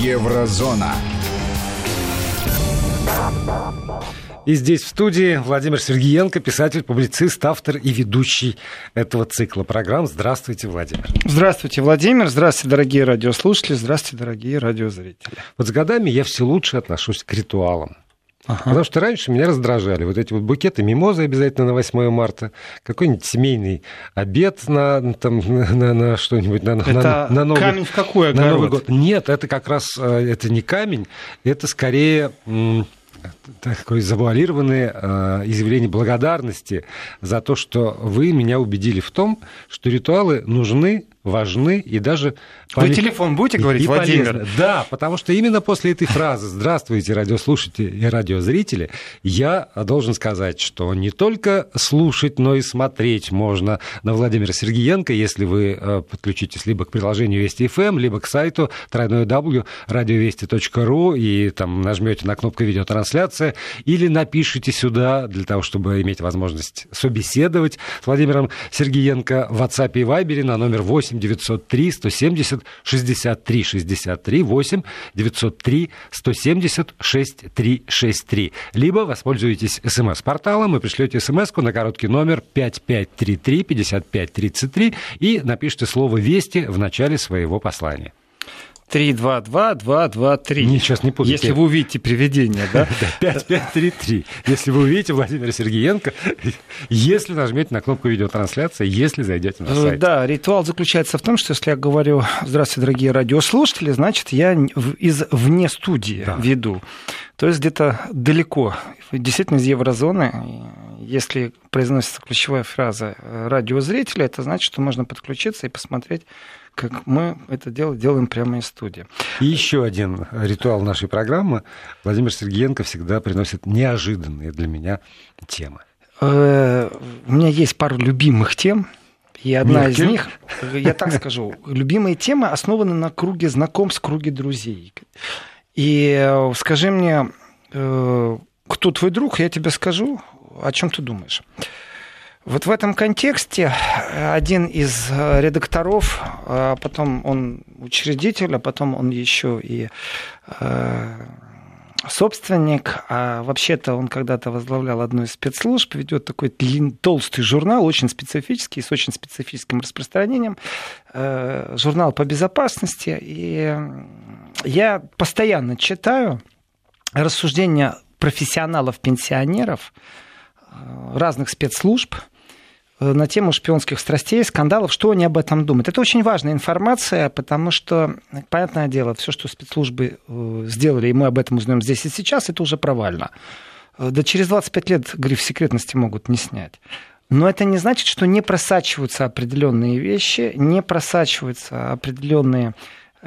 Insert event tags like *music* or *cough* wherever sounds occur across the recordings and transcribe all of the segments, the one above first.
Еврозона. И здесь в студии Владимир Сергеенко, писатель, публицист, автор и ведущий этого цикла программ. Здравствуйте, Владимир. Здравствуйте, Владимир. Здравствуйте, дорогие радиослушатели. Здравствуйте, дорогие радиозрители. Вот с годами я все лучше отношусь к ритуалам. Ага. Потому что раньше меня раздражали вот эти вот букеты мимозы обязательно на 8 марта, какой-нибудь семейный обед на, там, на, на, что-нибудь, на, это на, на, Новый, камень в какой огород? На Новый год. Нет, это как раз э, это не камень, это скорее такое завуалированное э, изъявление благодарности за то, что вы меня убедили в том, что ритуалы нужны важны и даже... Вы телефон будете говорить, и Владимир? Полезны. Да, потому что именно после этой фразы «Здравствуйте, радиослушатели и радиозрители» я должен сказать, что не только слушать, но и смотреть можно на Владимира Сергеенко, если вы э, подключитесь либо к приложению Вести ФМ, эм, либо к сайту www.radiovести.ru и там нажмете на кнопку «Видеотрансляция» или напишите сюда для того, чтобы иметь возможность собеседовать с Владимиром Сергеенко в WhatsApp и Viber на номер 8 8 903 170 63 63 8 903 170 6363. Либо воспользуйтесь смс-порталом и пришлете смс на короткий номер 5533 5533 и напишите слово «Вести» в начале своего послания. 3-2-2-2-2-3. Не, сейчас не путайте. Если вы увидите привидение, да? *laughs* 5-5-3-3. Если вы увидите Владимира Сергеенко, если нажмете на кнопку видеотрансляции, если зайдете на э, сайт. Да, ритуал заключается в том, что если я говорю «Здравствуйте, дорогие радиослушатели», значит, я из вне студии да. веду. То есть где-то далеко, действительно из еврозоны. Если произносится ключевая фраза радиозрителя, это значит, что можно подключиться и посмотреть как мы это дело делаем прямо из студии. И еще один ритуал нашей программы. Владимир Сергеенко всегда приносит неожиданные для меня темы. Э, у меня есть пару любимых тем. И одна Меркель? из них, я так скажу, любимые темы основаны на круге знакомств, круге друзей. И э, скажи мне, э, кто твой друг, я тебе скажу, о чем ты думаешь. Вот в этом контексте один из э, редакторов, а потом он учредитель, а потом он еще и э, собственник, а вообще-то он когда-то возглавлял одну из спецслужб, ведет такой толстый журнал, очень специфический, с очень специфическим распространением, э, журнал по безопасности. И я постоянно читаю рассуждения профессионалов-пенсионеров разных спецслужб – на тему шпионских страстей, скандалов, что они об этом думают. Это очень важная информация, потому что, понятное дело, все, что спецслужбы э, сделали, и мы об этом узнаем здесь и сейчас, это уже провально. Э, да через 25 лет гриф секретности могут не снять. Но это не значит, что не просачиваются определенные вещи, не просачиваются определенные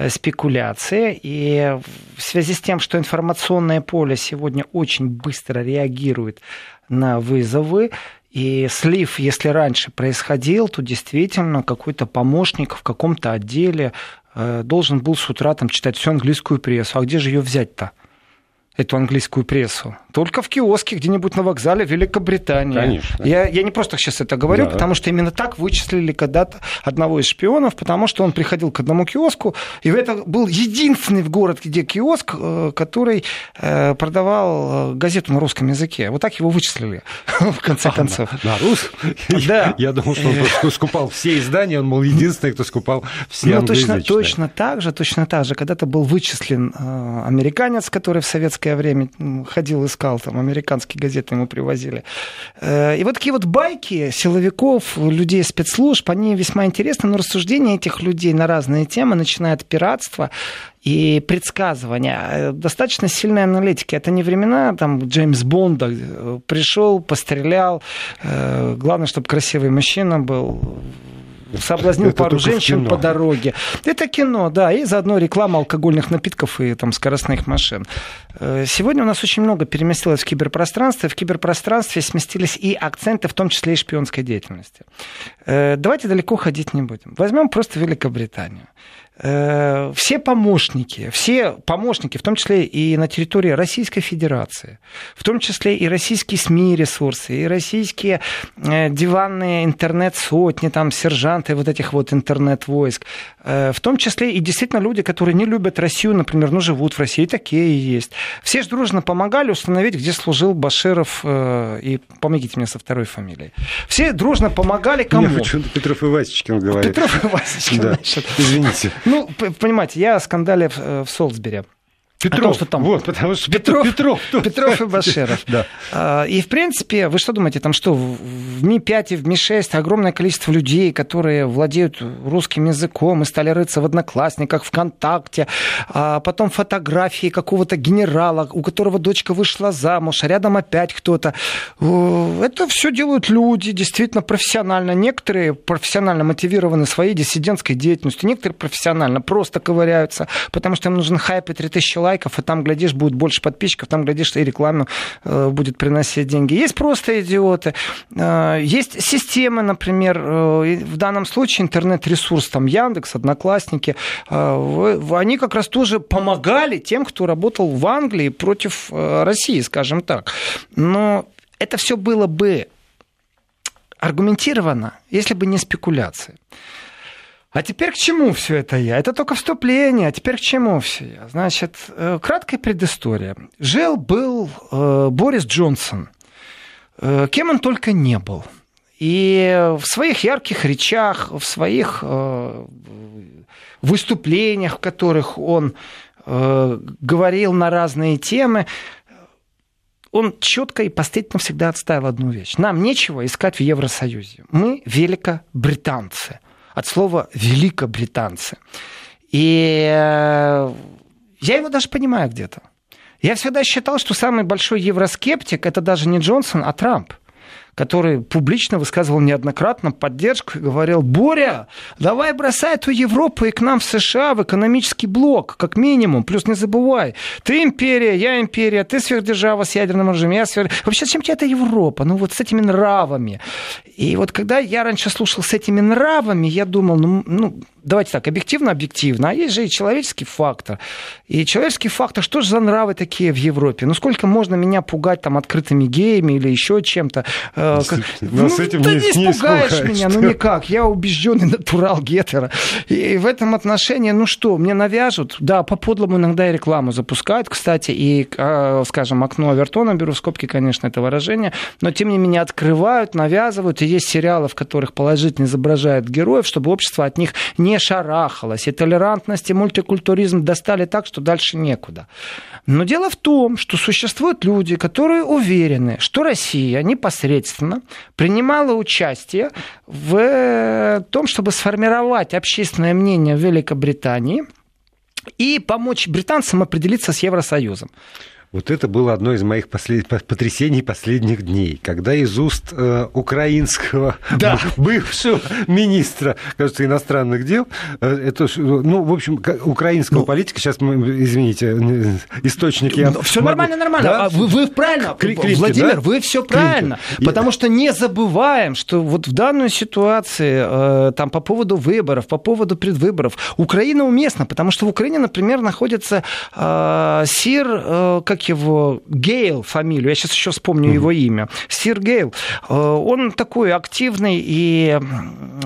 спекуляции. И в связи с тем, что информационное поле сегодня очень быстро реагирует на вызовы, и слив, если раньше происходил, то действительно какой-то помощник в каком-то отделе э, должен был с утра там читать всю английскую прессу. А где же ее взять-то? эту английскую прессу. Только в киоске где-нибудь на вокзале Великобритании. Конечно. Я, я не просто сейчас это говорю, да. потому что именно так вычислили когда-то одного из шпионов, потому что он приходил к одному киоску, и это был единственный в город, где киоск, э, который э, продавал э, газету на русском языке. Вот так его вычислили, *laughs* в конце концов. На, на рус? *laughs* Да. Я думал, что он скупал все издания, он был единственный, кто скупал все ну, точно, точно так же, точно так же. Когда-то был вычислен американец, который в советское время ходил, искал, там, американские газеты ему привозили. Э, и вот такие вот байки силовиков, людей спецслужб, они весьма интересны, но рассуждения этих людей на разные темы, начиная от пиратства и предсказывания. Э, достаточно сильной аналитики. Это не времена там, Джеймс Бонда. Э, пришел, пострелял. Главное, чтобы красивый мужчина был соблазнил это пару женщин по дороге. Это кино, да, и заодно реклама алкогольных напитков и там скоростных машин. Э, сегодня у нас очень много переместилось в киберпространство, и в киберпространстве сместились и акценты, в том числе и шпионской деятельности. Э, давайте далеко ходить не будем. Возьмем просто Великобританию. Э, все помощники, все помощники, в том числе и на территории Российской Федерации, в том числе и российские СМИ ресурсы, и российские э, диванные интернет-сотни, там, сержанты вот этих вот интернет-войск, э, в том числе и действительно люди, которые не любят Россию, например, но живут в России, такие есть. Все же дружно помогали установить, где служил Баширов, и помогите мне со второй фамилией. Все дружно помогали кому? Я хочу Петров и Васечкин говорит. Петров и Васечкин, да. Извините. Ну, понимаете, я скандале э, в Солсбери. Петров, том, что там... вот, потому что Петров, Петров, *laughs* Петров и Баширов. да. А, и, в принципе, вы что думаете, там что, в Ми-5 и в Ми-6 огромное количество людей, которые владеют русским языком и стали рыться в Одноклассниках, ВКонтакте, а потом фотографии какого-то генерала, у которого дочка вышла замуж, а рядом опять кто-то. Это все делают люди действительно профессионально. Некоторые профессионально мотивированы своей диссидентской деятельностью, некоторые профессионально просто ковыряются, потому что им нужен хайп и 3000 лайков, и там, глядишь, будет больше подписчиков, там, глядишь, и рекламу э, будет приносить деньги. Есть просто идиоты. Э, есть системы, например, э, в данном случае интернет-ресурс, там Яндекс, Одноклассники, они как раз тоже помогали тем, кто работал в Англии против России, скажем так. Но это все было бы аргументировано, если бы не спекуляции. А теперь к чему все это я? Это только вступление, а теперь к чему все я? Значит, э, краткая предыстория. Жил-был э, Борис Джонсон. Э, кем он только не был. И в своих ярких речах, в своих выступлениях, в которых он говорил на разные темы, он четко и последовательно всегда отставил одну вещь. Нам нечего искать в Евросоюзе. Мы великобританцы от слова «великобританцы». И э, я его даже понимаю где-то. Я всегда считал, что самый большой евроскептик это даже не Джонсон, а Трамп который публично высказывал неоднократно поддержку и говорил, Боря, давай бросай эту Европу и к нам в США в экономический блок, как минимум. Плюс не забывай, ты империя, я империя, ты сверхдержава с ядерным оружием, я сверх... Вообще, зачем тебе эта Европа? Ну вот с этими нравами. И вот когда я раньше слушал с этими нравами, я думал, ну, ну давайте так, объективно-объективно, а есть же и человеческий фактор. И человеческий фактор, что же за нравы такие в Европе? Ну, сколько можно меня пугать там открытыми геями или еще чем-то? Э, ну, с этим ты не, не испугаешь меня, ну никак. Я убежденный *laughs* натурал гетера. И в этом отношении, ну что, мне навяжут? Да, по подлому иногда и рекламу запускают, кстати, и, а, скажем, окно Авертона, беру в скобки, конечно, это выражение, но тем не менее открывают, навязывают, и есть сериалы, в которых положительно изображают героев, чтобы общество от них не шарахалось, и толерантность, и мультикультуризм достали так, что дальше некуда. Но дело в том, что существуют люди, которые уверены, что Россия непосредственно принимала участие в том, чтобы сформировать общественное мнение в Великобритании и помочь британцам определиться с Евросоюзом. Вот это было одно из моих послед... потрясений последних дней, когда из уст э, украинского *laughs* да. *laughs* бывшего министра, кажется, иностранных дел, э, это, ну, в общем, украинского ну, политика, сейчас, извините, источники... Ну, все могу... нормально, нормально. Да? А вы, вы правильно, Клинки, Владимир, да? вы все правильно. Клинки. Потому что не забываем, что вот в данной ситуации, э, там, по поводу выборов, по поводу предвыборов, Украина уместна, потому что в Украине, например, находится э, Сир, э, как его, Гейл фамилию, я сейчас еще вспомню его имя, Сир Гейл, э, он такой активный и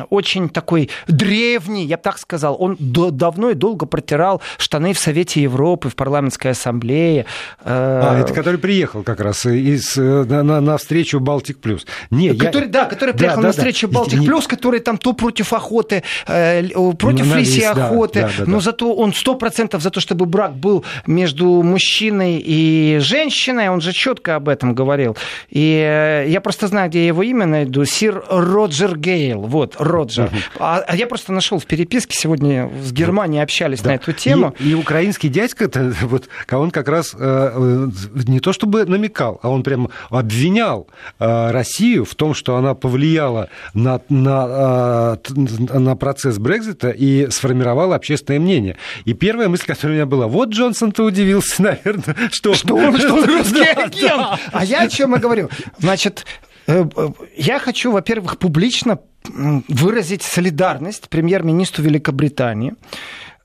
очень такой древний, я бы так сказал, он давно и долго протирал штаны в Совете Европы, в парламентской ассамблее. Э, а, это который приехал как раз из, э, на, на, на встречу Балтик Плюс. Не, который, я... Да, который приехал да, на да, встречу да. Балтик Плюс, который там то против охоты, против ну, лисьей охоты, да, да, да, но зато он сто процентов за то, чтобы брак был между мужчиной и и женщиной, он же четко об этом говорил. И э, я просто знаю, где я его имя найду. Сир Роджер Гейл. Вот, Роджер. Угу. А, а я просто нашел в переписке сегодня с Германией общались да. на эту тему. И, и украинский дядька, вот, он как раз э, не то чтобы намекал, а он прям обвинял э, Россию в том, что она повлияла на, на, на процесс Брекзита и сформировала общественное мнение. И первая мысль, которая у меня была, вот Джонсон-то удивился, *laughs* наверное, что что, что он, что он русский агент. А я о чем и говорю. Значит, э, э, я хочу, во-первых, публично выразить солидарность премьер-министру Великобритании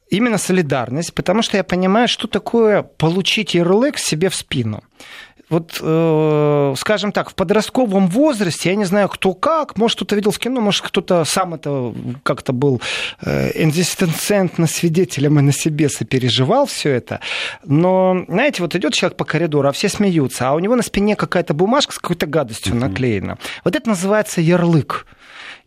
именно солидарность, потому что я понимаю, что такое получить ярлык себе в спину вот, э, скажем так, в подростковом возрасте, я не знаю, кто как, может, кто-то видел в кино, может, кто-то сам это как-то был э, экзистенциально свидетелем и на себе сопереживал все это. Но, знаете, вот идет человек по коридору, а все смеются, а у него на спине какая-то бумажка с какой-то гадостью наклеена. Вот это называется ярлык.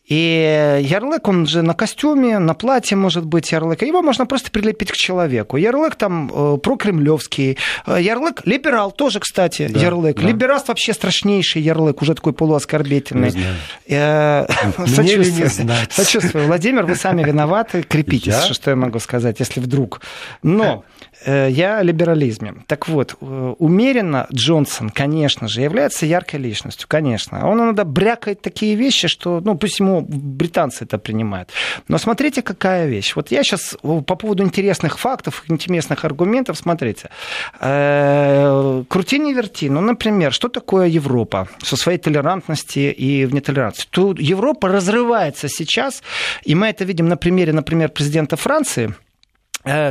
И ярлык, он же на костюме, на платье может быть ярлык. Его можно просто прилепить к человеку. Ярлык там э, прокремлевский. Э, ярлык либерал тоже, кстати, да, ярлык. Да. Либералство вообще страшнейший ярлык, уже такой полуоскорбительный. Э, сочувствую. Сочувствую. Владимир, вы сами виноваты. Крепитесь, что я могу сказать, если вдруг. Но Э, я о либерализме. Так вот, э, умеренно Джонсон, конечно же, является яркой личностью, конечно. Он иногда брякает такие вещи, что, ну, пусть ему британцы это принимают. Но смотрите, какая вещь. Вот я сейчас по поводу интересных фактов, интересных аргументов, смотрите. Э, крути не верти. Ну, например, что такое Европа со своей толерантностью и в нетолерантности? Тут Европа разрывается сейчас, и мы это видим на примере, например, президента Франции – Э,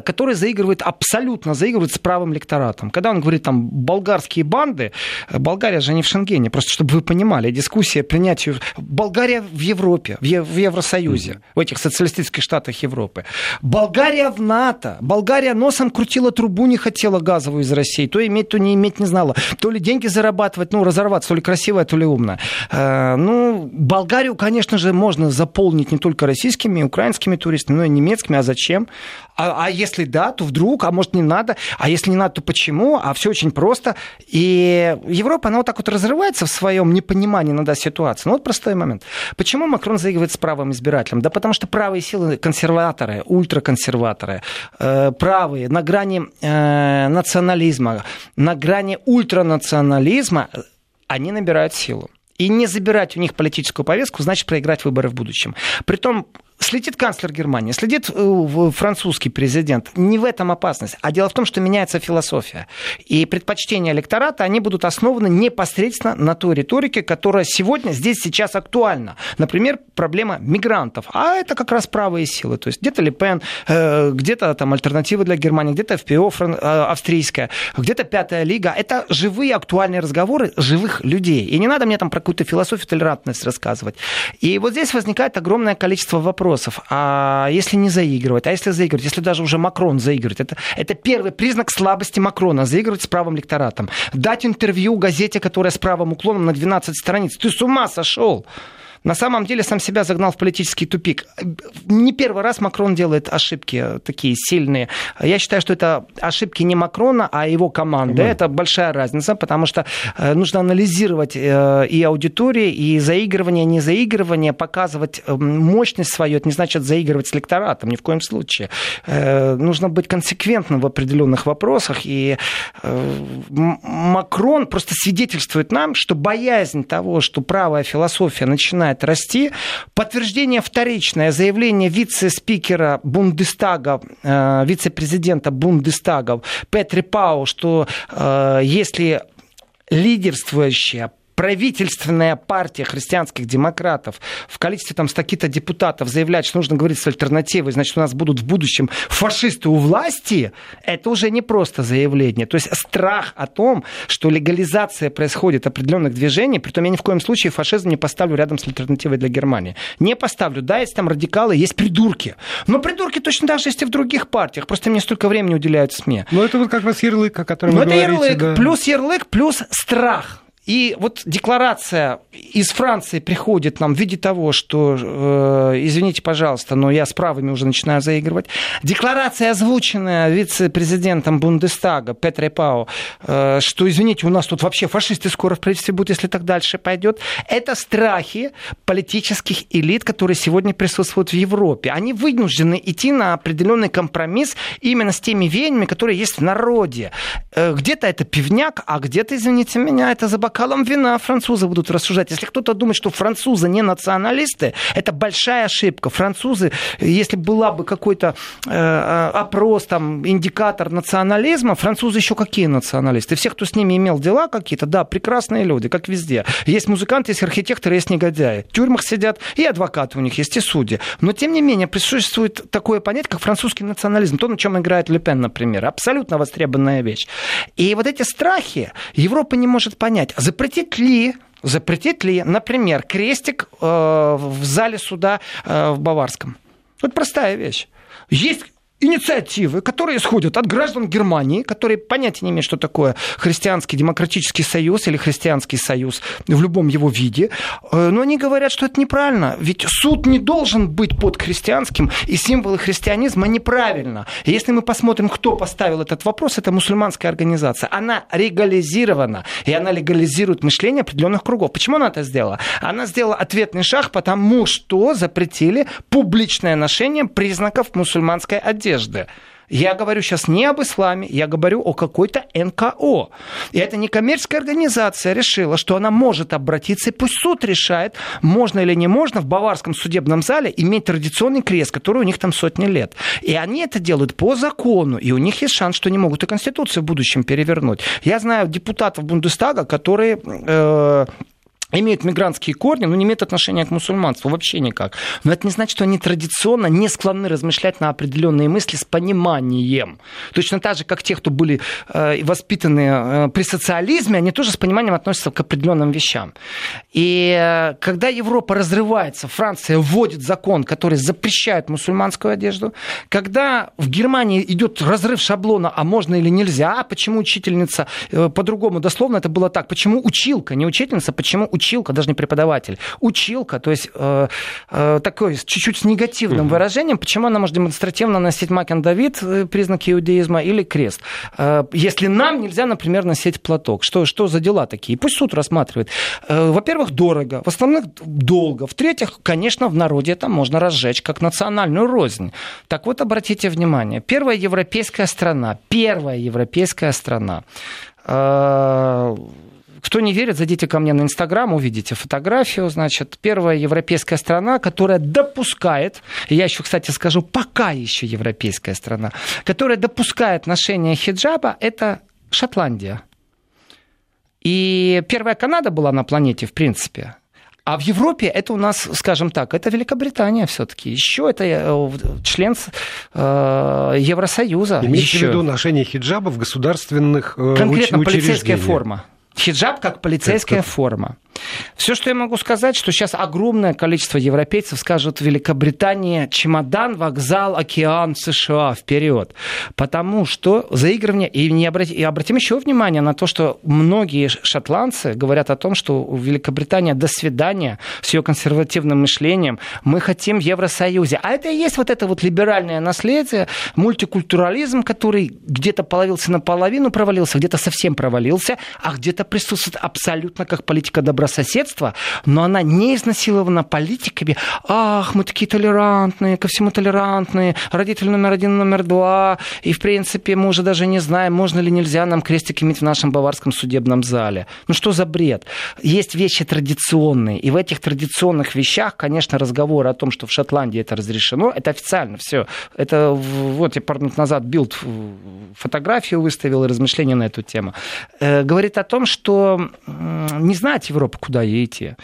который заигрывает, абсолютно заигрывает с правым лекторатом. Когда он говорит там болгарские банды, э, Болгария же не в Шенгене, просто чтобы вы понимали, дискуссия принятия... Болгария в Европе, в, Евросоюзе, в этих социалистических штатах Европы. Болгария в НАТО. Болгария носом крутила трубу, не хотела газовую из России. То иметь, то не иметь не знала. То ли деньги зарабатывать, ну, разорваться, то ли красивая, то ли умная. Э, ну, Болгарию, конечно же, можно заполнить не только российскими, украинскими туристами, но и немецкими. А зачем? А, а если да, то вдруг, а может не надо, а если не надо, то почему? А все очень просто. И Европа, она вот так вот разрывается в своем непонимании иногда ситуации. Ну вот простой момент. Почему Макрон заигрывает с правым избирателем? Да потому что правые силы консерваторы, ультраконсерваторы, э, правые, на грани э, национализма, на грани ультранационализма, они набирают силу. И не забирать у них политическую повестку, значит проиграть выборы в будущем. Притом Следит канцлер Германии, следит э, французский президент. Не в этом опасность. А дело в том, что меняется философия. И предпочтения электората, они будут основаны непосредственно на той риторике, которая сегодня, здесь, сейчас актуальна. Например, проблема мигрантов. А это как раз правые силы. То есть где-то Лепен, э, где-то там альтернативы для Германии, где-то ФПО э, австрийская, где-то Пятая Лига. Это живые актуальные разговоры живых людей. И не надо мне там про какую-то философию толерантность рассказывать. И вот здесь возникает огромное количество вопросов вопросов. А если не заигрывать? А если заигрывать? Если даже уже Макрон заигрывает? Это, это первый признак слабости Макрона. Заигрывать с правым лекторатом. Дать интервью газете, которая с правым уклоном на 12 страниц. Ты с ума сошел? На самом деле сам себя загнал в политический тупик. Не первый раз Макрон делает ошибки такие сильные. Я считаю, что это ошибки не Макрона, а его команды. Mm. Это большая разница, потому что э, нужно анализировать э, и аудитории, и заигрывание, не заигрывание, показывать э, мощность свою. Это не значит заигрывать с лекторатом, ни в коем случае. Нужно быть консеквентным в определенных вопросах. И Макрон просто свидетельствует нам, что боязнь того, что правая философия начинает начинает расти. Подтверждение вторичное, заявление вице-спикера Бундестага, э, вице-президента Бундестага Петри Пау, что э, если лидерствующая правительственная партия христианских демократов в количестве там стаки-то депутатов заявляет, что нужно говорить с альтернативой, значит, у нас будут в будущем фашисты у власти, это уже не просто заявление. То есть страх о том, что легализация происходит определенных движений, притом я ни в коем случае фашизм не поставлю рядом с альтернативой для Германии. Не поставлю. Да, есть там радикалы, есть придурки. Но придурки точно так же есть и в других партиях. Просто мне столько времени уделяют СМИ. Ну, это вот как раз ярлык, о котором Но вы это говорите. ярлык, да. плюс ярлык, плюс страх. И вот декларация из Франции приходит нам в виде того, что, э, извините, пожалуйста, но я с правыми уже начинаю заигрывать. Декларация, озвученная вице-президентом Бундестага Петре Пау, э, что, извините, у нас тут вообще фашисты скоро в правительстве будут, если так дальше пойдет. Это страхи политических элит, которые сегодня присутствуют в Европе. Они вынуждены идти на определенный компромисс именно с теми веяниями, которые есть в народе. Э, где-то это пивняк, а где-то, извините меня, это забак бокалом вина французы будут рассуждать. Если кто-то думает, что французы не националисты, это большая ошибка. Французы, если была бы какой-то э, э, опрос, там, индикатор национализма, французы еще какие националисты? Все, кто с ними имел дела какие-то, да, прекрасные люди, как везде. Есть музыканты, есть архитекторы, есть негодяи. В тюрьмах сидят и адвокаты у них есть, и судьи. Но, тем не менее, присутствует такое понятие, как французский национализм. То, на чем играет Лепен, например. Абсолютно востребованная вещь. И вот эти страхи Европа не может понять, запретить ли запретить ли, например, крестик э, в зале суда э, в Баварском. Вот простая вещь. Есть инициативы, которые исходят от граждан Германии, которые понятия не имеют, что такое христианский демократический союз или христианский союз в любом его виде, э, но они говорят, что это неправильно, ведь суд не должен быть под христианским, и символы христианизма неправильно. Если мы посмотрим, кто поставил этот вопрос, это мусульманская организация. Она легализирована, и она легализирует мышление определенных кругов. Почему она это сделала? Она сделала ответный шаг, потому что запретили публичное ношение признаков мусульманской одежды одежды. Я говорю сейчас не об исламе, я говорю о какой-то НКО. И эта некоммерческая организация решила, что она может обратиться, и пусть суд решает, можно или не можно в баварском судебном зале иметь традиционный крест, который у них там сотни лет. И они это делают по закону, и у них есть шанс, что они могут и Конституцию в будущем перевернуть. Я знаю депутатов Бундестага, которые... Э, имеют мигрантские корни, но не имеют отношения к мусульманству вообще никак. Но это не значит, что они традиционно не склонны размышлять на определенные мысли с пониманием. Точно так же, как те, кто были э, воспитаны э, при социализме, они тоже с пониманием относятся к определенным вещам. И э, когда Европа разрывается, Франция вводит закон, который запрещает мусульманскую одежду, когда в Германии идет разрыв шаблона, а можно или нельзя, а почему учительница, по-другому дословно это было так, почему училка, не учительница, почему училка, даже не преподаватель, училка, то есть э, э, такой чуть-чуть с негативным угу. выражением, почему она может демонстративно носить макен Давид, признаки иудеизма, или крест. Э, если нам нельзя, например, носить платок, что, что за дела такие? Пусть суд рассматривает. Э, во-первых, дорого, в основном долго. В-третьих, конечно, в народе это можно разжечь как национальную рознь. Так вот, обратите внимание, первая европейская страна, первая европейская страна, э, кто не верит, зайдите ко мне на Инстаграм, увидите фотографию. Значит, первая европейская страна, которая допускает, я еще, кстати, скажу, пока еще европейская страна, которая допускает ношение хиджаба, это Шотландия. И первая Канада была на планете, в принципе. А в Европе это у нас, скажем так, это Великобритания все-таки. Еще это э, член э, Евросоюза. Имеется в виду ношение хиджаба в государственных э, Конкретно полицейская форма. Хиджаб как полицейская форма. Все, что я могу сказать, что сейчас огромное количество европейцев скажут Великобритания, чемодан, вокзал, океан, США, вперед. Потому что заигрывание, и, не обрати, и обратим еще внимание на то, что многие шотландцы говорят о том, что Великобритания до свидания с ее консервативным мышлением, мы хотим в Евросоюзе. А это и есть вот это вот либеральное наследие, мультикультурализм, который где-то половился наполовину, провалился, где-то совсем провалился, а где-то присутствует абсолютно как политика добра добрососедства, но она не изнасилована политиками. Ах, мы такие толерантные, ко всему толерантные, родитель номер один, номер два, и, в принципе, мы уже даже не знаем, можно ли нельзя нам крестик иметь в нашем баварском судебном зале. Ну что за бред? Есть вещи традиционные, и в этих традиционных вещах, конечно, разговор о том, что в Шотландии это разрешено, это официально все. Это вот я пару минут назад Билд фотографию выставил и размышления на эту тему. Э, говорит о том, что не знать Европа Европу, куда ей идти.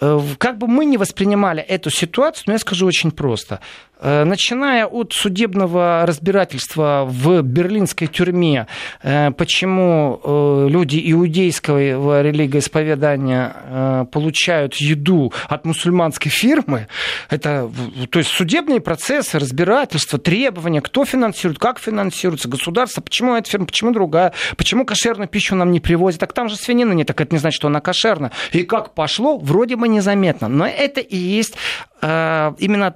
Э, как бы мы не воспринимали эту ситуацию, но я скажу очень просто. Э, начиная от судебного разбирательства в берлинской тюрьме, э, почему э, люди иудейского религиоисповедания получают еду от мусульманской фирмы, это то есть судебные процессы, разбирательства, требования, кто финансирует, как финансируется, государство, почему эта фирма, почему другая, почему кошерную пищу нам не привозят, так там же свинина нет, так это не значит, что она кошерна. И как пошло, вроде бы незаметно, но это и есть именно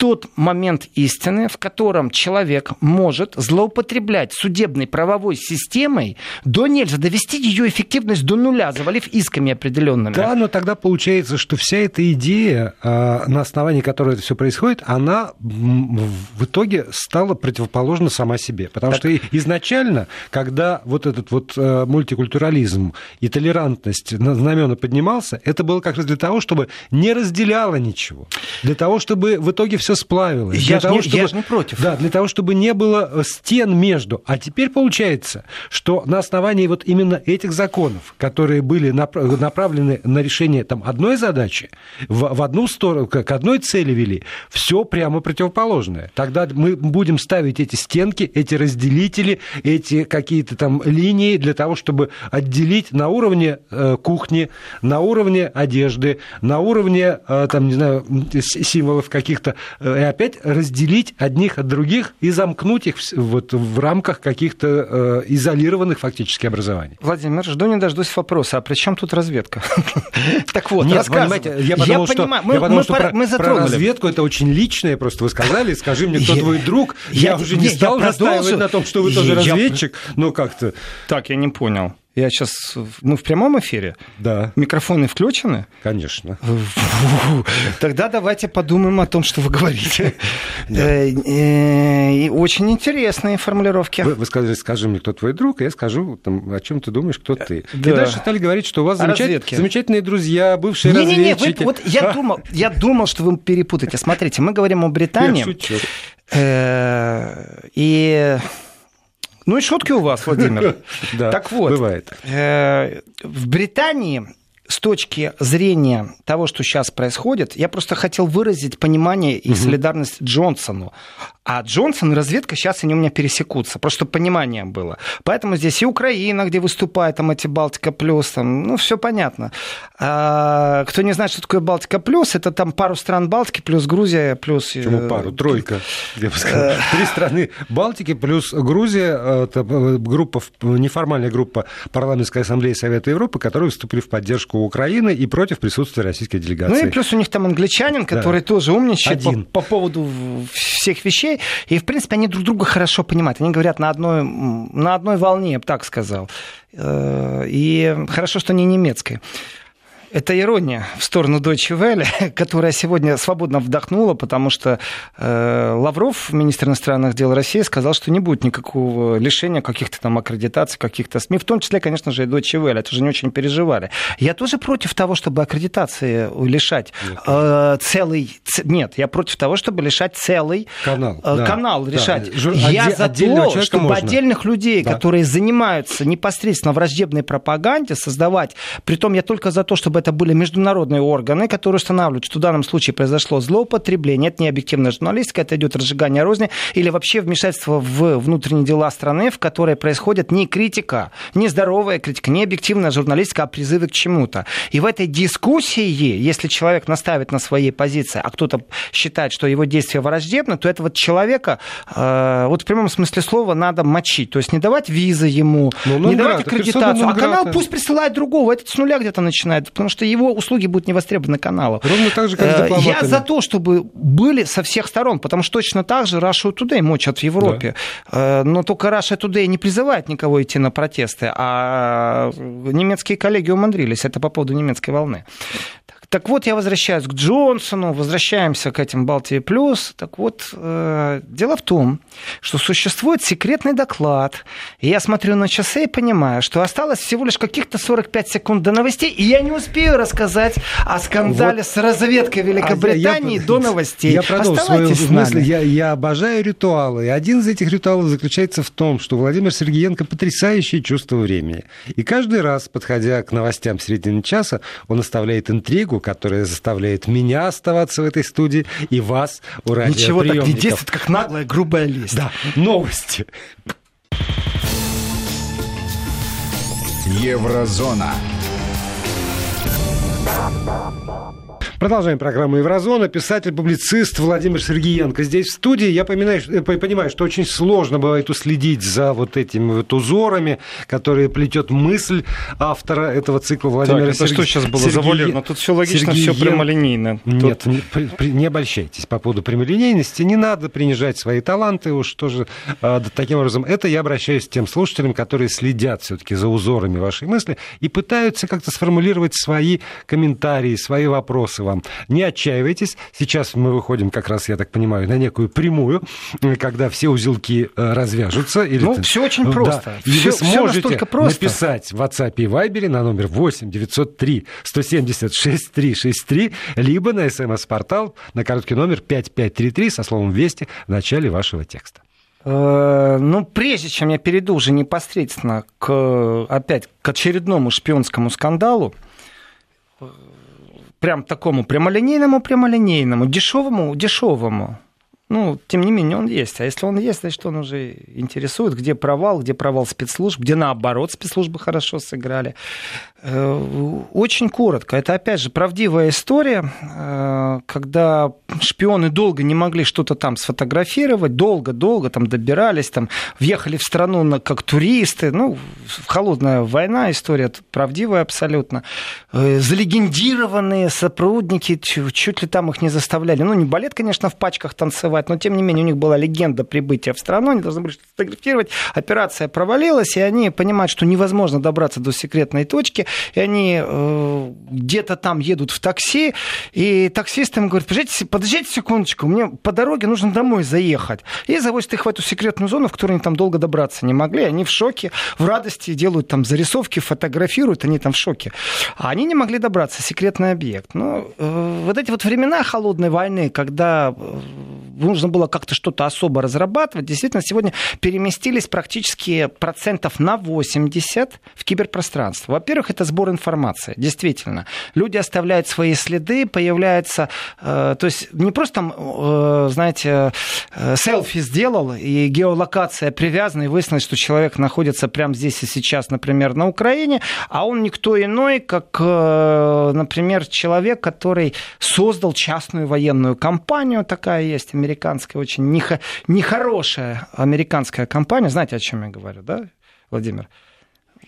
тот момент истины, в котором человек может злоупотреблять судебной правовой системой до нельзя, довести ее эффективность до нуля, завалив исками определенными. Да, но тогда получается, что вся эта идея, а, на основании которой это все происходит, она в итоге стала противоположна сама себе. Потому так... что изначально, когда вот этот вот э, мультикультурализм и толерантность на знамена поднимался, это было как раз для того, чтобы не разделяло ничего. Для того, чтобы в итоге все сплавилось. Я, для того, не, чтобы, я же не против. Да, для того, чтобы не было э, стен между. А теперь получается, что на основании вот именно этих законов, которые были направлены на решение там, одной задачи, в, в одну сторону, к одной цели вели, все прямо противоположное. Тогда мы будем ставить эти стенки, эти разделители, эти какие-то там линии для того, чтобы отделить на уровне э, кухни, на уровне одежды, на уровне, э, там, не знаю, символов каких-то, и опять разделить одних от других и замкнуть их вот в рамках каких-то изолированных фактически образований. Владимир, жду не дождусь вопроса, а при чем тут разведка? *laughs* Так вот, Нет, понимаете, я подумал, что, я подумал, мы про разведку это очень личное, просто вы сказали, скажи мне, кто твой друг, я, уже не стал настаивать на том, что вы тоже разведчик, но как-то... Так, я не понял. Я сейчас... Мы в прямом эфире? Да. Микрофоны включены? Конечно. Тогда давайте подумаем о том, что вы говорите. *laughs* Э, э, очень интересные формулировки. Вы сказали, скажи мне, кто твой друг, я скажу, о чем ты думаешь, кто ты. И дальше стали говорить, что у вас замечательные друзья, бывшие разведчики. Вот я *laughs* думал, я думал, что вы перепутаете. Смотрите, мы говорим о Британии. Э, и ну и шутки у вас, Владимир. *laughs* Да, так вот, бывает. Э, в Британии с точки зрения того, что сейчас происходит, я просто хотел выразить понимание и солидарность Джонсону. А Джонсон и разведка сейчас они у меня пересекутся, просто чтобы понимание было. Поэтому здесь и Украина, где выступает там эти Балтика плюс, там, ну, все понятно. А, кто не знает, что такое Балтика плюс, это там пару стран Балтики плюс Грузия плюс... Почему э, пару? Тройка, я бы сказал. Э. Три страны Балтики плюс Грузия, э, это группа, неформальная группа Парламентской ассамблеи Совета Европы, которые выступили в поддержку Украины и против присутствия российской делегации. Ну и плюс у них там англичанин, который да. тоже умничает по, по поводу всех вещей. И, в принципе, они друг друга хорошо понимают. Они говорят на одной, на одной волне, я бы так сказал. Э, и хорошо, что не немецкая. Это ирония в сторону Deutsche Welle, *laughs* которая сегодня свободно вдохнула, потому что э, Лавров, министр иностранных дел России, сказал, что не будет никакого лишения каких-то там аккредитаций, каких-то СМИ, в том числе, конечно же, и Deutsche Welle. Это же не очень переживали. Я тоже против того, чтобы аккредитации лишать э, целый... Ц... Нет, я против того, чтобы лишать целый канал, э, да, канал да. решать. Жур... Я Отде... за то, чтобы можно. отдельных людей, да. которые занимаются непосредственно враждебной пропаганде, создавать... Притом я только за то, чтобы это были международные органы, которые устанавливают, что в данном случае произошло злоупотребление. Это не объективная журналистика, это идет разжигание розни или вообще вмешательство в внутренние дела страны, в которой происходит не критика, не здоровая критика, не объективная журналистика, а призывы к чему-то. И в этой дискуссии, если человек наставит на своей позиции, а кто-то считает, что его действия враждебны, то этого человека, э, вот в прямом смысле слова, надо мочить. То есть не давать визы ему, ну, не давать аккредитацию, а канал пусть присылает другого. Этот с нуля где-то начинает, потому что его услуги будут не востребованы каналу. Ровно так же, как с Я за то, чтобы были со всех сторон, потому что точно так же Russia Today мочат в Европе. Да. Э, но только Russia Today не призывает никого идти на протесты, а немецкие коллеги умудрились. Это по поводу немецкой волны. Так вот, я возвращаюсь к Джонсону, возвращаемся к этим Балтии Плюс. Так вот, э, дело в том, что существует секретный доклад. И я смотрю на часы и понимаю, что осталось всего лишь каких-то 45 секунд до новостей, и я не успею рассказать о скандале вот. с разведкой Великобритании а я, до новостей. Я продолжу свою мысль. Я, я обожаю ритуалы. И один из этих ритуалов заключается в том, что Владимир Сергеенко потрясающее чувство времени. И каждый раз, подходя к новостям середины часа, он оставляет интригу, которая заставляет меня оставаться в этой студии и вас у Ничего так не действует, как наглая грубая лесть. Да, новости. Еврозона. Продолжаем программу «Еврозона». Писатель-публицист Владимир Сергеенко здесь в студии. Я понимаю, э, понимаю, что очень сложно бывает уследить за вот этими вот узорами, которые плетет мысль автора этого цикла Владимира так, это что сейчас было Сергее... завуалировано? Тут все логично, Сергеен... все прямолинейно. Тут... Нет, не, при, при, не обольщайтесь по поводу прямолинейности. Не надо принижать свои таланты уж тоже а, таким образом. Это я обращаюсь к тем слушателям, которые следят все-таки за узорами вашей мысли и пытаются как-то сформулировать свои комментарии, свои вопросы вам. Не отчаивайтесь. Сейчас мы выходим, как раз, я так понимаю, на некую прямую, когда все узелки э, развяжутся. Или ну, все очень просто. Да. И все, вы сможете просто. написать в WhatsApp и Viber на номер 8 903 170 6363, либо на смс-портал на короткий номер 5533 со словом «Вести» в начале вашего текста. Э, ну, прежде чем я перейду уже непосредственно к, опять к очередному шпионскому скандалу, прям такому прямолинейному, прямолинейному, дешевому, дешевому. Ну, тем не менее, он есть. А если он есть, значит, он уже интересует, где провал, где провал спецслужб, где наоборот спецслужбы хорошо сыграли. Э, очень коротко. Это, опять же, правдивая история, э, когда шпионы долго не могли что-то там сфотографировать, долго-долго там добирались, там въехали в страну как туристы. Ну, холодная война, история правдивая абсолютно. Э, залегендированные сотрудники, чуть ли там их не заставляли. Ну, не балет, конечно, в пачках танцевать, но, тем не менее, у них была легенда прибытия в страну, они должны были сфотографировать. Операция провалилась, и они понимают, что невозможно добраться до секретной точки, и они э, где-то там едут в такси, и таксист им говорит, подождите, подождите секундочку, мне по дороге нужно домой заехать. И завозят их в эту секретную зону, в которой они там долго добраться не могли. Они в шоке, в радости делают там зарисовки, фотографируют, они там в шоке. А они не могли добраться, секретный объект. Ну, э, вот эти вот времена холодной войны, когда э, нужно было как-то что-то особо разрабатывать, действительно, сегодня переместились практически процентов на 80 в киберпространство. Во-первых, это сбор информации, действительно. Люди оставляют свои следы, появляется... Э, то есть не просто там, э, знаете, э, селфи сделал, и геолокация привязана, и выяснилось, что человек находится прямо здесь и сейчас, например, на Украине, а он никто иной, как, э, например, человек, который создал частную военную компанию, такая есть, очень нехорошая американская компания. Знаете, о чем я говорю, да, Владимир?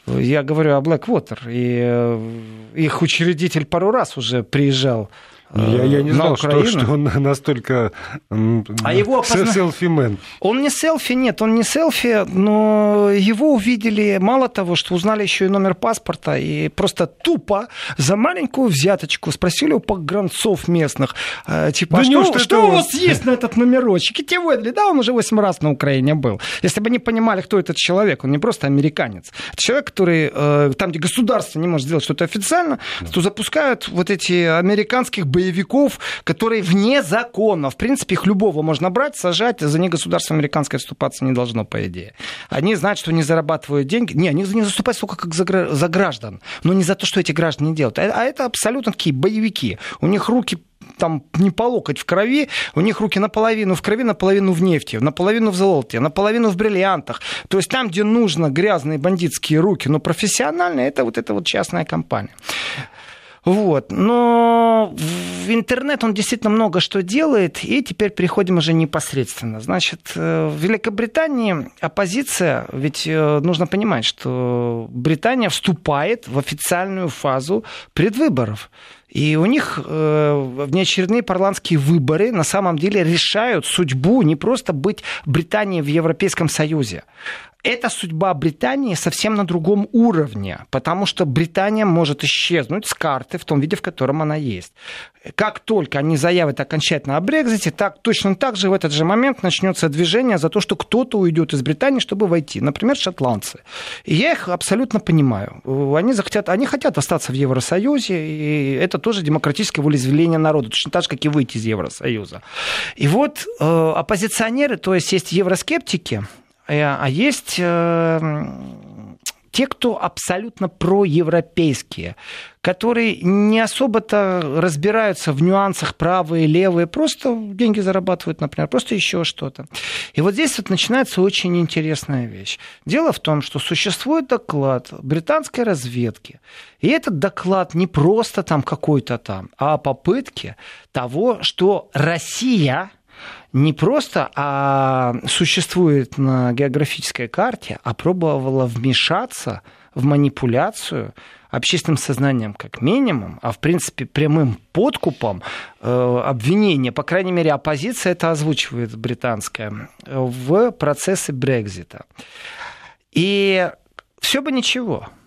Я говорю о Blackwater, и э, их учредитель пару раз уже приезжал я, я не э, знал, что, что он *laughs* настолько а его опозна... селфи-мен. Он не селфи, нет, он не селфи, но его увидели, мало того, что узнали еще и номер паспорта, и просто тупо за маленькую взяточку спросили у погранцов местных, э, типа, да а что, что у вас есть на этот номерочек? И те выдали, да, он уже 8 раз на Украине был. Если бы они понимали, кто этот человек, он не просто американец. Это человек, который, э, там, где государство не может сделать что-то официально, да. то запускают вот эти американских боевиков боевиков, которые вне закона. В принципе, их любого можно брать, сажать, за них государство американское вступаться не должно, по идее. Они знают, что не зарабатывают деньги. Не, они не заступают только как за, за граждан, но не за то, что эти граждане делают. А, а это абсолютно такие боевики. У них руки там не по локоть в крови, у них руки наполовину в крови, наполовину в нефти, наполовину в золоте, наполовину в бриллиантах. То есть там, где нужно грязные бандитские руки, но профессиональные, это вот эта вот частная компания. Вот. Но в интернет он действительно много что делает, и теперь переходим уже непосредственно. Значит, э, в Великобритании оппозиция, ведь э, нужно понимать, что Британия вступает в официальную фазу предвыборов. И у них э, внеочередные парламентские выборы на самом деле решают судьбу не просто быть Британией в Европейском Союзе, эта судьба Британии совсем на другом уровне, потому что Британия может исчезнуть с карты в том виде, в котором она есть. Как только они заявят окончательно о Брекзите, так, точно так же в этот же момент начнется движение за то, что кто-то уйдет из Британии, чтобы войти. Например, шотландцы. И я их абсолютно понимаю. Они, захотят, они хотят остаться в Евросоюзе, и это тоже демократическое волеизъявление народа, точно так же, как и выйти из Евросоюза. И вот э, оппозиционеры, то есть есть евроскептики, а есть э, те, кто абсолютно проевропейские, которые не особо-то разбираются в нюансах правые, левые, просто деньги зарабатывают, например, просто еще что-то. И вот здесь вот начинается очень интересная вещь. Дело в том, что существует доклад британской разведки, и этот доклад не просто там какой-то там, а о того, что Россия не просто а существует на географической карте, а пробовала вмешаться в манипуляцию общественным сознанием как минимум, а в принципе прямым подкупом э, обвинения, по крайней мере оппозиция это озвучивает британская, в процессе Брекзита. И все бы ничего –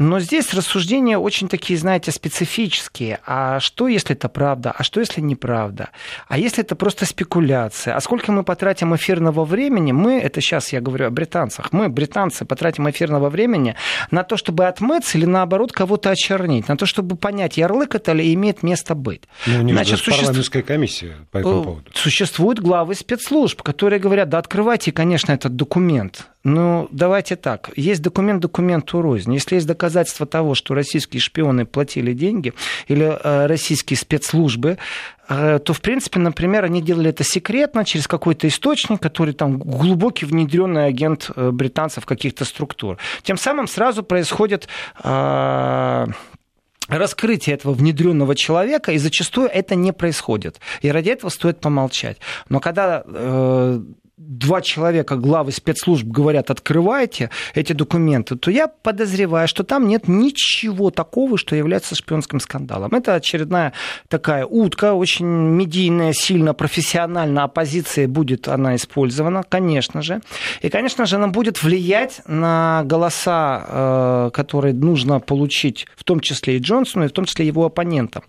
но здесь рассуждения очень такие, знаете, специфические. А что, если это правда? А что, если неправда? А если это просто спекуляция? А сколько мы потратим эфирного времени? Мы, это сейчас я говорю о британцах, мы, британцы, потратим эфирного времени на то, чтобы отмыться или наоборот кого-то очернить, на то, чтобы понять, ярлык это ли имеет место быть. Ну, у них Значит, же парламентская комиссия по этому поводу. Существуют главы спецслужб, которые говорят, да открывайте, конечно, этот документ. Ну, давайте так. Есть документ документу рознь. Если есть доказательства того, что российские шпионы платили деньги или э, российские спецслужбы, э, то, в принципе, например, они делали это секретно через какой-то источник, который там глубокий внедренный агент э, британцев каких-то структур. Тем самым сразу происходит раскрытие этого внедренного человека, и зачастую это не происходит. И ради этого стоит помолчать. Но когда э, два человека, главы спецслужб, говорят, открывайте эти документы, то я подозреваю, что там нет ничего такого, что является шпионским скандалом. Это очередная такая утка, очень медийная, сильно профессиональная оппозиция будет она использована, конечно же. И, конечно же, она будет влиять на голоса, э, которые нужно получить, в том числе и Джонсону, и в том числе его оппонентам.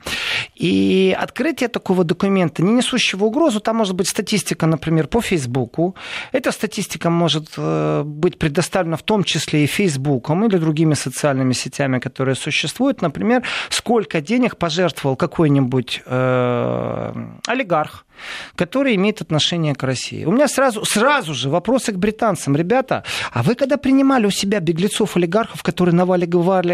И открытие такого документа, не несущего угрозу, там может быть статистика, например, по Фейсбуку, Фейсбуку. Эта статистика может э, быть предоставлена в том числе и Фейсбуком или другими социальными сетями, которые существуют. Например, сколько денег пожертвовал какой-нибудь э, олигарх который имеет отношение к России. У меня сразу, сразу же вопросы к британцам. Ребята, а вы когда принимали у себя беглецов-олигархов, которые навали,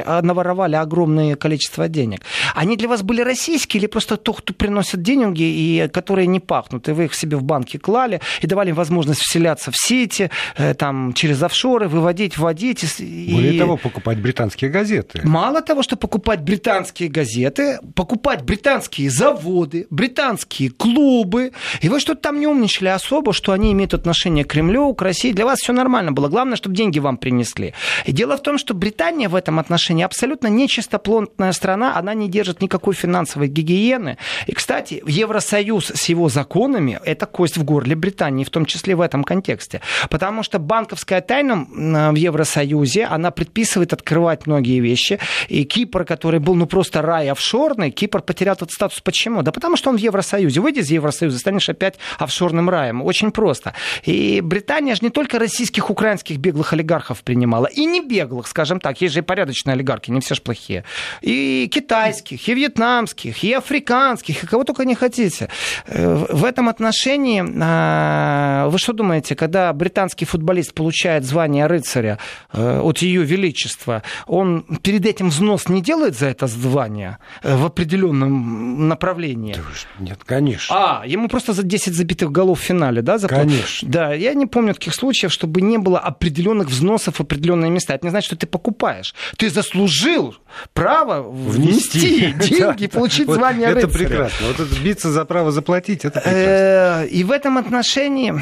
а, наворовали огромное количество денег, они для вас были российские или просто то, кто приносит деньги и которые не пахнут, и вы их себе в банке клали и давали возможность вселяться в сети, э, там, через офшоры, выводить, вводить. И... Более того, покупать британские газеты. Мало того, что покупать британские газеты, покупать британские заводы, британские клубы, клубы, и вы что-то там не умничали особо, что они имеют отношение к Кремлю, к России. Для вас все нормально было. Главное, чтобы деньги вам принесли. И дело в том, что Британия в этом отношении абсолютно нечистоплотная страна, она не держит никакой финансовой гигиены. И, кстати, Евросоюз с его законами – это кость в горле Британии, в том числе в этом контексте. Потому что банковская тайна в Евросоюзе, она предписывает открывать многие вещи. И Кипр, который был ну просто рай офшорный, Кипр потерял этот статус. Почему? Да потому что он в Евросоюзе. Выйди из Евросоюза, Союза, станешь опять офшорным раем. Очень просто. И Британия же не только российских, украинских беглых олигархов принимала, и не беглых, скажем так, есть же и порядочные олигархи, не все же плохие. И китайских, и вьетнамских, и африканских, и кого только не хотите. Э, в этом отношении, а, вы что думаете, когда британский футболист получает звание рыцаря э, от ее величества, он перед этим взнос не делает за это звание э, в определенном направлении? Нет, конечно. А, ему просто за 10 забитых голов в финале, да? За Конечно. Да, я не помню таких случаев, чтобы не было определенных взносов в определенные места. Это не значит, что ты покупаешь. Ты заслужил право внести *laughs* деньги и получить звание Это прекрасно. Вот биться за право заплатить, это прекрасно. И в этом отношении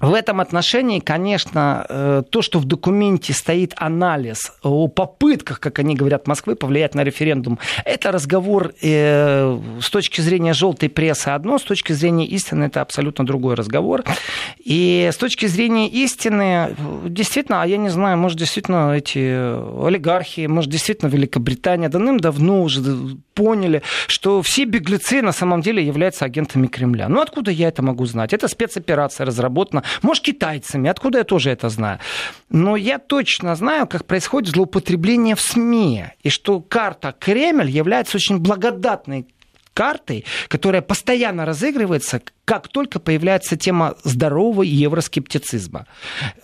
в этом отношении, конечно, э, то, что в документе стоит анализ о попытках, как они говорят, Москвы повлиять на референдум, это разговор э, с точки зрения желтой прессы одно, с точки зрения истины это абсолютно другой разговор. И с точки зрения истины, действительно, а я не знаю, может, действительно эти олигархи, может, действительно Великобритания давным-давно уже поняли, что все беглецы на самом деле являются агентами Кремля. Ну, откуда я это могу знать? Это спецоперация разработана может, китайцами, откуда я тоже это знаю. Но я точно знаю, как происходит злоупотребление в СМИ, и что карта Кремль является очень благодатной картой, которая постоянно разыгрывается, как только появляется тема здорового евроскептицизма.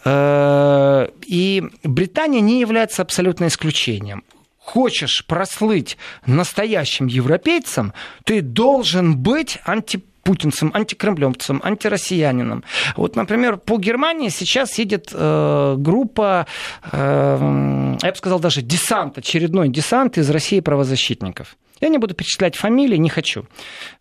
Э, и Британия не является абсолютно исключением хочешь прослыть настоящим европейцем, ты должен быть анти путинцем, антикремлевцем, антироссиянином. Вот, например, по Германии сейчас едет э, группа, э, я бы сказал даже десант, очередной десант из России правозащитников. Я не буду перечислять фамилии, не хочу.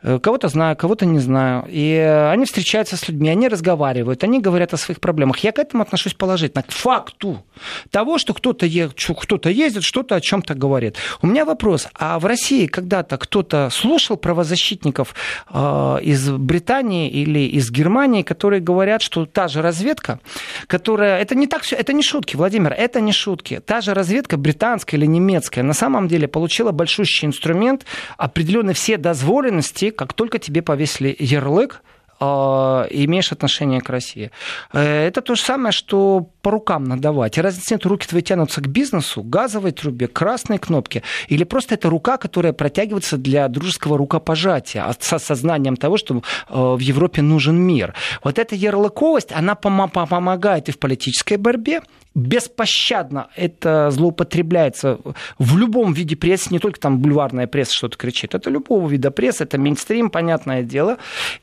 Э, кого-то знаю, кого-то не знаю. И они встречаются с людьми, они разговаривают, они говорят о своих проблемах. Я к этому отношусь положительно, к факту того, что кто-то, е- кто-то ездит, что-то о чем-то говорит. У меня вопрос, а в России когда-то кто-то слушал правозащитников э, из Британии или из Германии, которые говорят, что та же разведка, которая... Это не так все, это не шутки, Владимир, это не шутки. Та же разведка, британская или немецкая, на самом деле получила большущий инструмент момент определены все дозволенности, как только тебе повесили ярлык, а, имеешь отношение к России. Э, это то же самое, что по рукам надавать. И разницы нет, руки твои тянутся к бизнесу, газовой трубе, красной кнопке, или просто это рука, которая протягивается для дружеского рукопожатия, с осознанием того, что э, в Европе нужен мир. Вот эта ярлыковость, она помогает и в политической борьбе, беспощадно это злоупотребляется в любом виде прессы, не только там бульварная пресса что-то кричит, это любого вида прессы, это мейнстрим, понятное дело.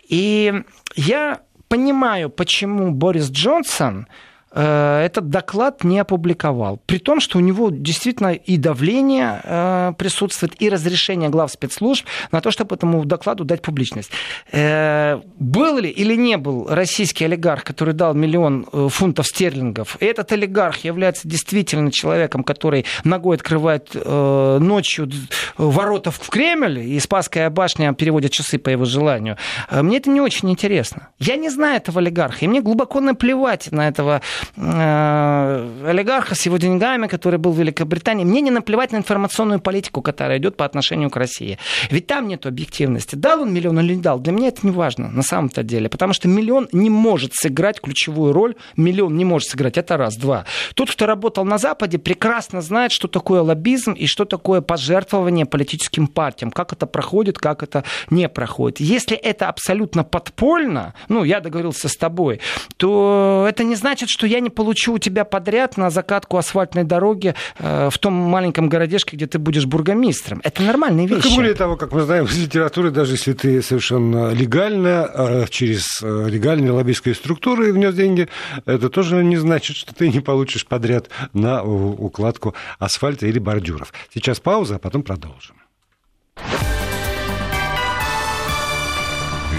И я понимаю, почему Борис Джонсон этот доклад не опубликовал. При том, что у него действительно и давление э, присутствует, и разрешение глав спецслужб на то, чтобы этому докладу дать публичность. Э, был ли или не был российский олигарх, который дал миллион фунтов стерлингов, и этот олигарх является действительно человеком, который ногой открывает ночью ворота в Кремль, и Спасская башня переводит часы по его желанию, мне это не очень интересно. Я не знаю этого олигарха, и мне глубоко наплевать на этого Э, олигарха с его деньгами, который был в Великобритании. Мне не наплевать на информационную политику, которая идет по отношению к России. Ведь там нет объективности. Дал он миллион или не дал, для меня это не важно на самом-то деле. Потому что миллион не может сыграть ключевую роль. Миллион не может сыграть. Это раз. Два. Тот, кто работал на Западе, прекрасно знает, что такое лоббизм и что такое пожертвование политическим партиям. Как это проходит, как это не проходит. Если это абсолютно подпольно, ну, я договорился с тобой, то это не значит, что я не получу у тебя подряд на закатку асфальтной дороги э, в том маленьком городешке, где ты будешь бургомистром. Это нормальные вещи. Ну, более того, как мы знаем из литературы, даже если ты совершенно легально, э, через э, легальные лоббистские структуры внес деньги, это тоже не значит, что ты не получишь подряд на укладку асфальта или бордюров. Сейчас пауза, а потом продолжим.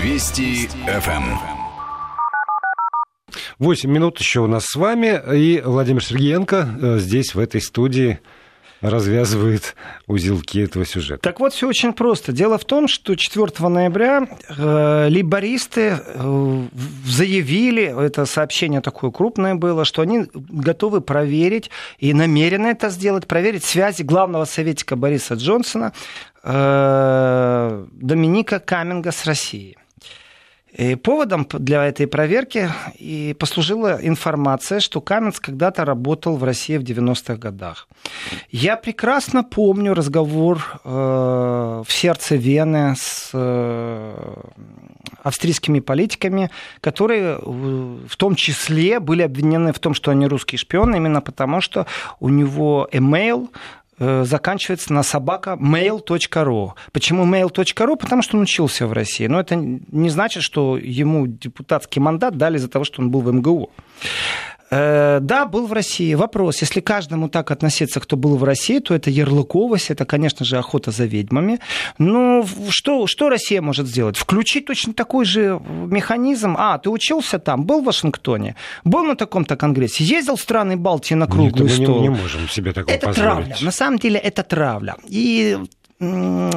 Вести ФМ. 8 минут еще у нас с вами, и Владимир Сергеенко э, здесь, в этой студии, развязывает узелки этого сюжета. Так вот, все очень просто. Дело в том, что 4 ноября э, либористы э, заявили, это сообщение такое крупное было, что они готовы проверить и намерены это сделать, проверить связи главного советника Бориса Джонсона э, Доминика Каминга с Россией. И поводом для этой проверки и послужила информация, что Каменц когда-то работал в России в 90-х годах. Я прекрасно помню разговор э, в сердце Вены с э, австрийскими политиками, которые в том числе были обвинены в том, что они русские шпионы, именно потому что у него email Э, заканчивается на собака mail.ru. Почему mail.ru? Потому что он учился в России. Но это не значит, что ему депутатский мандат дали за того, что он был в МГУ. Э, да, был в России. Вопрос, если каждому так относиться, кто был в России, то это ярлыковость, это, конечно же, охота за ведьмами. Но что, что Россия может сделать? Включить точно такой же механизм. А, ты учился там, был в Вашингтоне, был на таком-то конгрессе, ездил в страны Балтии на круглый Нет, стол. Мы не, не можем себе такого это позволить. травля. На самом деле это травля. И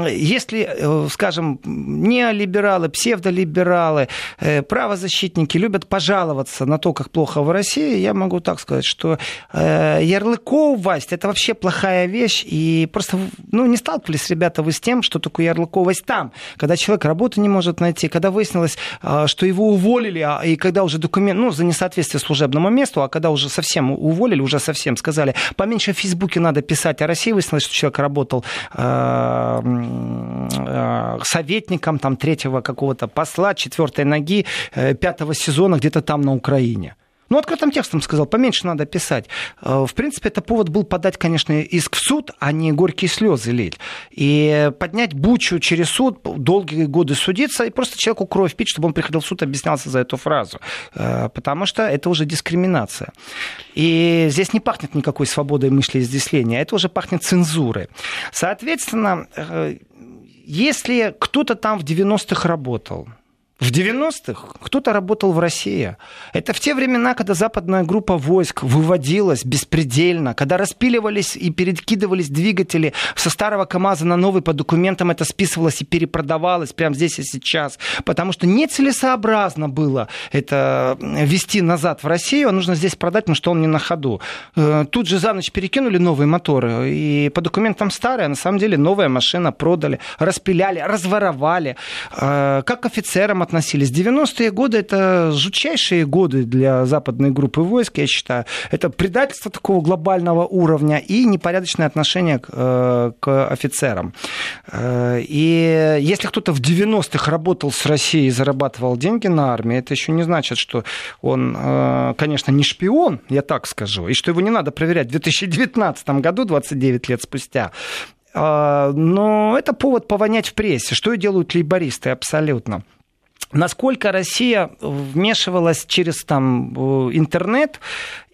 если, э, скажем, неолибералы, псевдолибералы, э, правозащитники любят пожаловаться на то, как плохо в России, я могу так сказать, что э, ярлыковость – это вообще плохая вещь, и просто ну, не сталкивались, ребята, вы с тем, что такое ярлыковость там, когда человек работу не может найти, когда выяснилось, что его уволили, а, и когда уже документ, ну, за несоответствие служебному месту, а когда уже совсем уволили, уже совсем сказали, поменьше в Фейсбуке надо писать о России, выяснилось, что человек работал э, советником там, третьего какого-то посла, четвертой ноги, э, пятого сезона где-то там на Украине. Ну, открытым текстом сказал, поменьше надо писать. Э, в принципе, это повод был подать, конечно, иск в суд, а не горькие слезы лить. И поднять бучу через суд, долгие годы судиться, и просто человеку кровь пить, чтобы он приходил в суд, объяснялся за эту фразу. Э, потому что это уже дискриминация. И здесь не пахнет никакой свободой мысли и изъяснения, это уже пахнет цензурой. Соответственно, э, если кто-то там в 90-х работал, в 90-х кто-то работал в России. Это в те времена, когда западная группа войск выводилась беспредельно, когда распиливались и перекидывались двигатели со старого КАМАЗа на новый, по документам это списывалось и перепродавалось прямо здесь и сейчас. Потому что нецелесообразно было это вести назад в Россию, а нужно здесь продать, потому что он не на ходу. Э, тут же за ночь перекинули новые моторы, и по документам старые, а на самом деле новая машина продали, распиляли, разворовали. Э, как офицерам относились. 90-е годы это жутчайшие годы для западной группы войск, я считаю. Это предательство такого глобального уровня и непорядочное отношение к, э, к офицерам. Э, и если кто-то в 90-х работал с Россией и зарабатывал деньги на армии, это еще не значит, что он, э, конечно, не шпион, я так скажу, и что его не надо проверять в 2019 году, 29 лет спустя. Но это повод повонять в прессе. Что и делают лейбористы абсолютно. Насколько Россия вмешивалась через там, интернет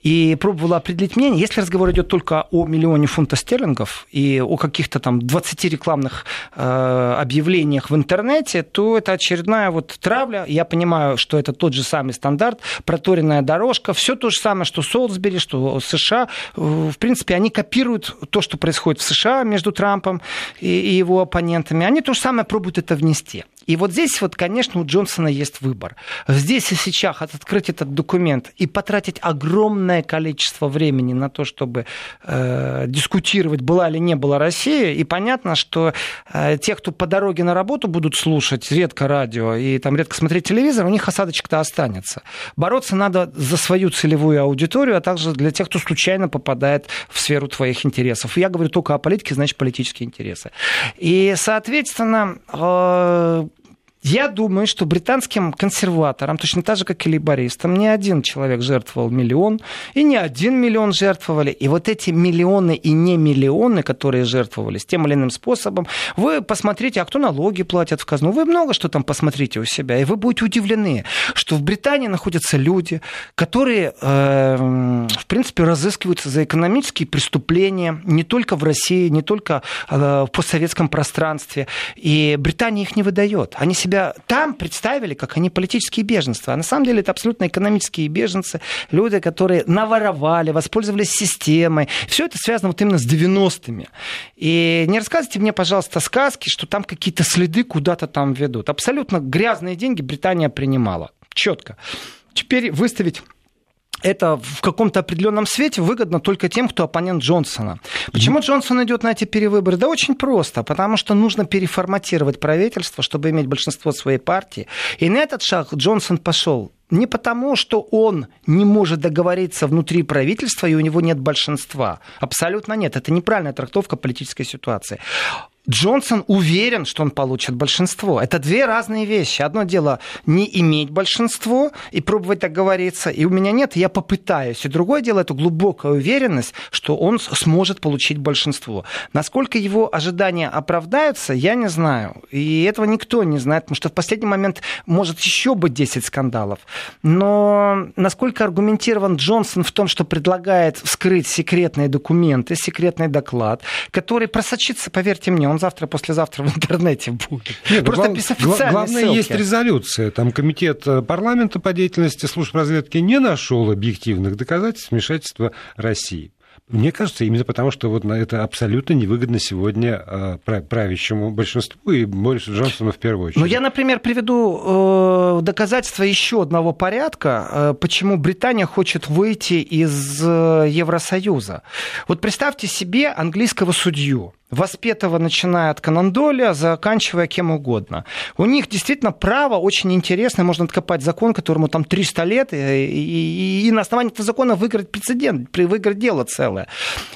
и пробовала определить мнение. Если разговор идет только о миллионе фунтов стерлингов и о каких-то там 20 рекламных э, объявлениях в интернете, то это очередная вот травля. Я понимаю, что это тот же самый стандарт, проторенная дорожка, все то же самое, что Солсбери, что США. В принципе, они копируют то, что происходит в США между Трампом и, и его оппонентами. Они то же самое пробуют это внести. И вот здесь вот, конечно, у Джонсона есть выбор. Здесь и сейчас открыть этот документ и потратить огромное огромное количество времени на то, чтобы э, дискутировать, была или не была Россия. И понятно, что э, те, кто по дороге на работу будут слушать редко радио и там редко смотреть телевизор, у них осадочек-то останется. Бороться надо за свою целевую аудиторию, а также для тех, кто случайно попадает в сферу твоих интересов. Я говорю только о политике, значит, политические интересы. И, соответственно, э, я думаю, что британским консерваторам, точно так же, как и лейбористам, не один человек жертвовал миллион, и не один миллион жертвовали. И вот эти миллионы и не миллионы, которые жертвовались тем или иным способом, вы посмотрите, а кто налоги платят в казну, вы много что там посмотрите у себя, и вы будете удивлены, что в Британии находятся люди, которые, э, в принципе, разыскиваются за экономические преступления не только в России, не только э, в постсоветском пространстве, и Британия их не выдает. Они себя себя там представили, как они политические беженцы. А на самом деле это абсолютно экономические беженцы, люди, которые наворовали, воспользовались системой. Все это связано вот именно с 90-ми. И не рассказывайте мне, пожалуйста, сказки, что там какие-то следы куда-то там ведут. Абсолютно грязные деньги Британия принимала. Четко. Теперь выставить это в каком-то определенном свете выгодно только тем, кто оппонент Джонсона. Почему mm-hmm. Джонсон идет на эти перевыборы? Да очень просто, потому что нужно переформатировать правительство, чтобы иметь большинство своей партии. И на этот шаг Джонсон пошел не потому, что он не может договориться внутри правительства и у него нет большинства. Абсолютно нет. Это неправильная трактовка политической ситуации. Джонсон уверен, что он получит большинство. Это две разные вещи. Одно дело не иметь большинство и пробовать договориться, и у меня нет, я попытаюсь. И другое дело это глубокая уверенность, что он сможет получить большинство. Насколько его ожидания оправдаются, я не знаю. И этого никто не знает, потому что в последний момент может еще быть 10 скандалов. Но насколько аргументирован Джонсон в том, что предлагает вскрыть секретные документы, секретный доклад, который просочится, поверьте мне, он завтра, послезавтра в интернете будет. Нет, Просто глав... без официальной Главное, ссылки. есть резолюция. Там комитет э, парламента по деятельности служб разведки не нашел объективных доказательств вмешательства России. Мне кажется, именно потому, что вот это абсолютно невыгодно сегодня э, правящему большинству и Борису Джонсону в первую очередь. Ну, я, например, приведу э, доказательства еще одного порядка, почему Британия хочет выйти из Евросоюза. Вот представьте себе английского судью воспетого, начиная от Канандоля, заканчивая кем угодно. У них действительно право очень интересное, можно откопать закон, которому там 300 лет, и, и, и на основании этого закона выиграть прецедент, выиграть дело целое.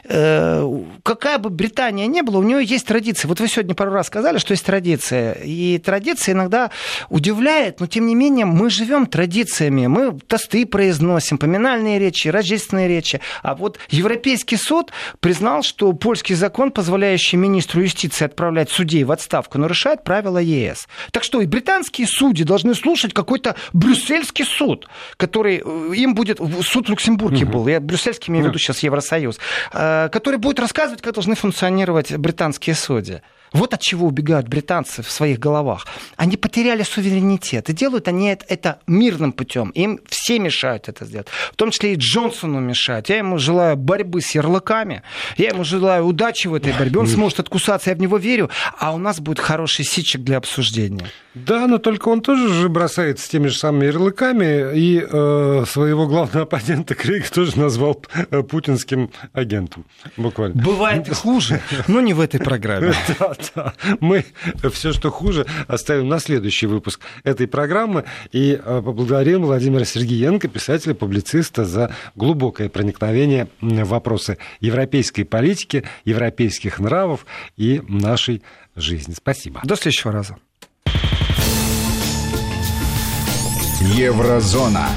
Э, какая бы Британия ни была, у нее есть традиция. Вот вы сегодня пару раз сказали, что есть традиция. И традиция иногда удивляет, но тем не менее мы живем традициями. Мы тосты произносим, поминальные речи, рождественные речи. А вот Европейский суд признал, что польский закон, позволяющий министру юстиции отправлять судей в отставку, нарушает правила ЕС. Так что и британские судьи должны слушать какой-то брюссельский суд, который э, им будет... Суд в Люксембурге угу. был, я брюссельский имею в виду сейчас Евросоюз, э, который будет рассказывать, как должны функционировать британские судьи. Вот от чего убегают британцы в своих головах. Они потеряли суверенитет. И делают они это мирным путем. Им все мешают это сделать. В том числе и Джонсону мешают. Я ему желаю борьбы с ярлыками. Я ему желаю удачи в этой борьбе. Он сможет откусаться, я в него верю. А у нас будет хороший сичек для обсуждения. Да, но только он тоже же бросается теми же самыми ярлыками. И э, своего главного оппонента Крейга тоже назвал э, путинским агентом. Буквально. Бывает хуже, но не в этой программе. *laughs* да. Мы все, что хуже, оставим на следующий выпуск этой программы. И э, поблагодарим Владимира Сергеенко, писателя, публициста, за глубокое проникновение в вопросы европейской политики, европейских нравов и нашей жизни. Спасибо. До следующего раза. Еврозона.